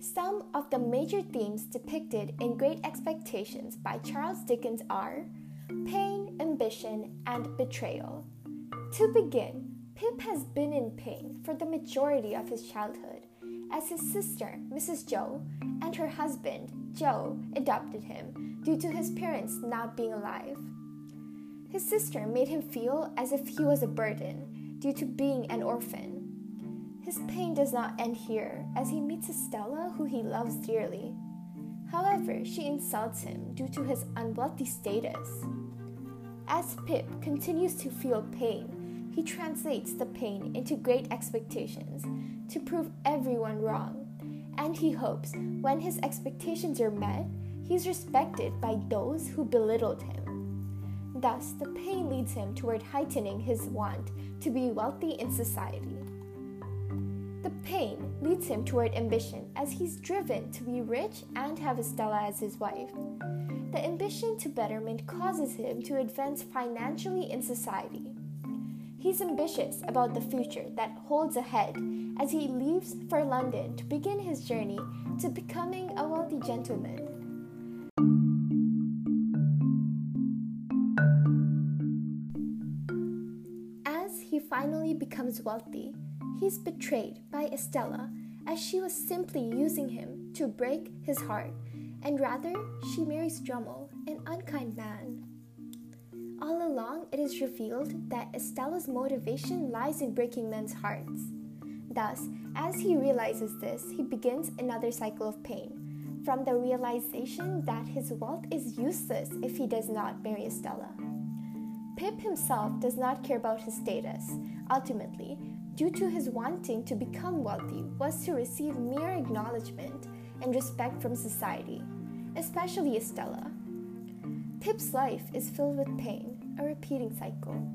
Some of the major themes depicted in Great Expectations by Charles Dickens are pain, ambition, and betrayal. To begin, Pip has been in pain for the majority of his childhood, as his sister, Mrs. Joe, and her husband, Joe, adopted him due to his parents not being alive. His sister made him feel as if he was a burden due to being an orphan. His pain does not end here, as he meets Estella, who he loves dearly. However, she insults him due to his unwealthy status. As Pip continues to feel pain, he translates the pain into great expectations to prove everyone wrong, and he hopes when his expectations are met, he's respected by those who belittled him. Thus, the pain leads him toward heightening his want to be wealthy in society. The pain leads him toward ambition as he's driven to be rich and have Estella as his wife. The ambition to betterment causes him to advance financially in society. He's ambitious about the future that holds ahead as he leaves for London to begin his journey to becoming a wealthy gentleman. Finally becomes wealthy, he's betrayed by Estella as she was simply using him to break his heart, and rather she marries Drummle, an unkind man. All along, it is revealed that Estella's motivation lies in breaking men's hearts. Thus, as he realizes this, he begins another cycle of pain, from the realization that his wealth is useless if he does not marry Estella. Pip himself does not care about his status. Ultimately, due to his wanting to become wealthy, was to receive mere acknowledgement and respect from society, especially Estella. Pip's life is filled with pain, a repeating cycle.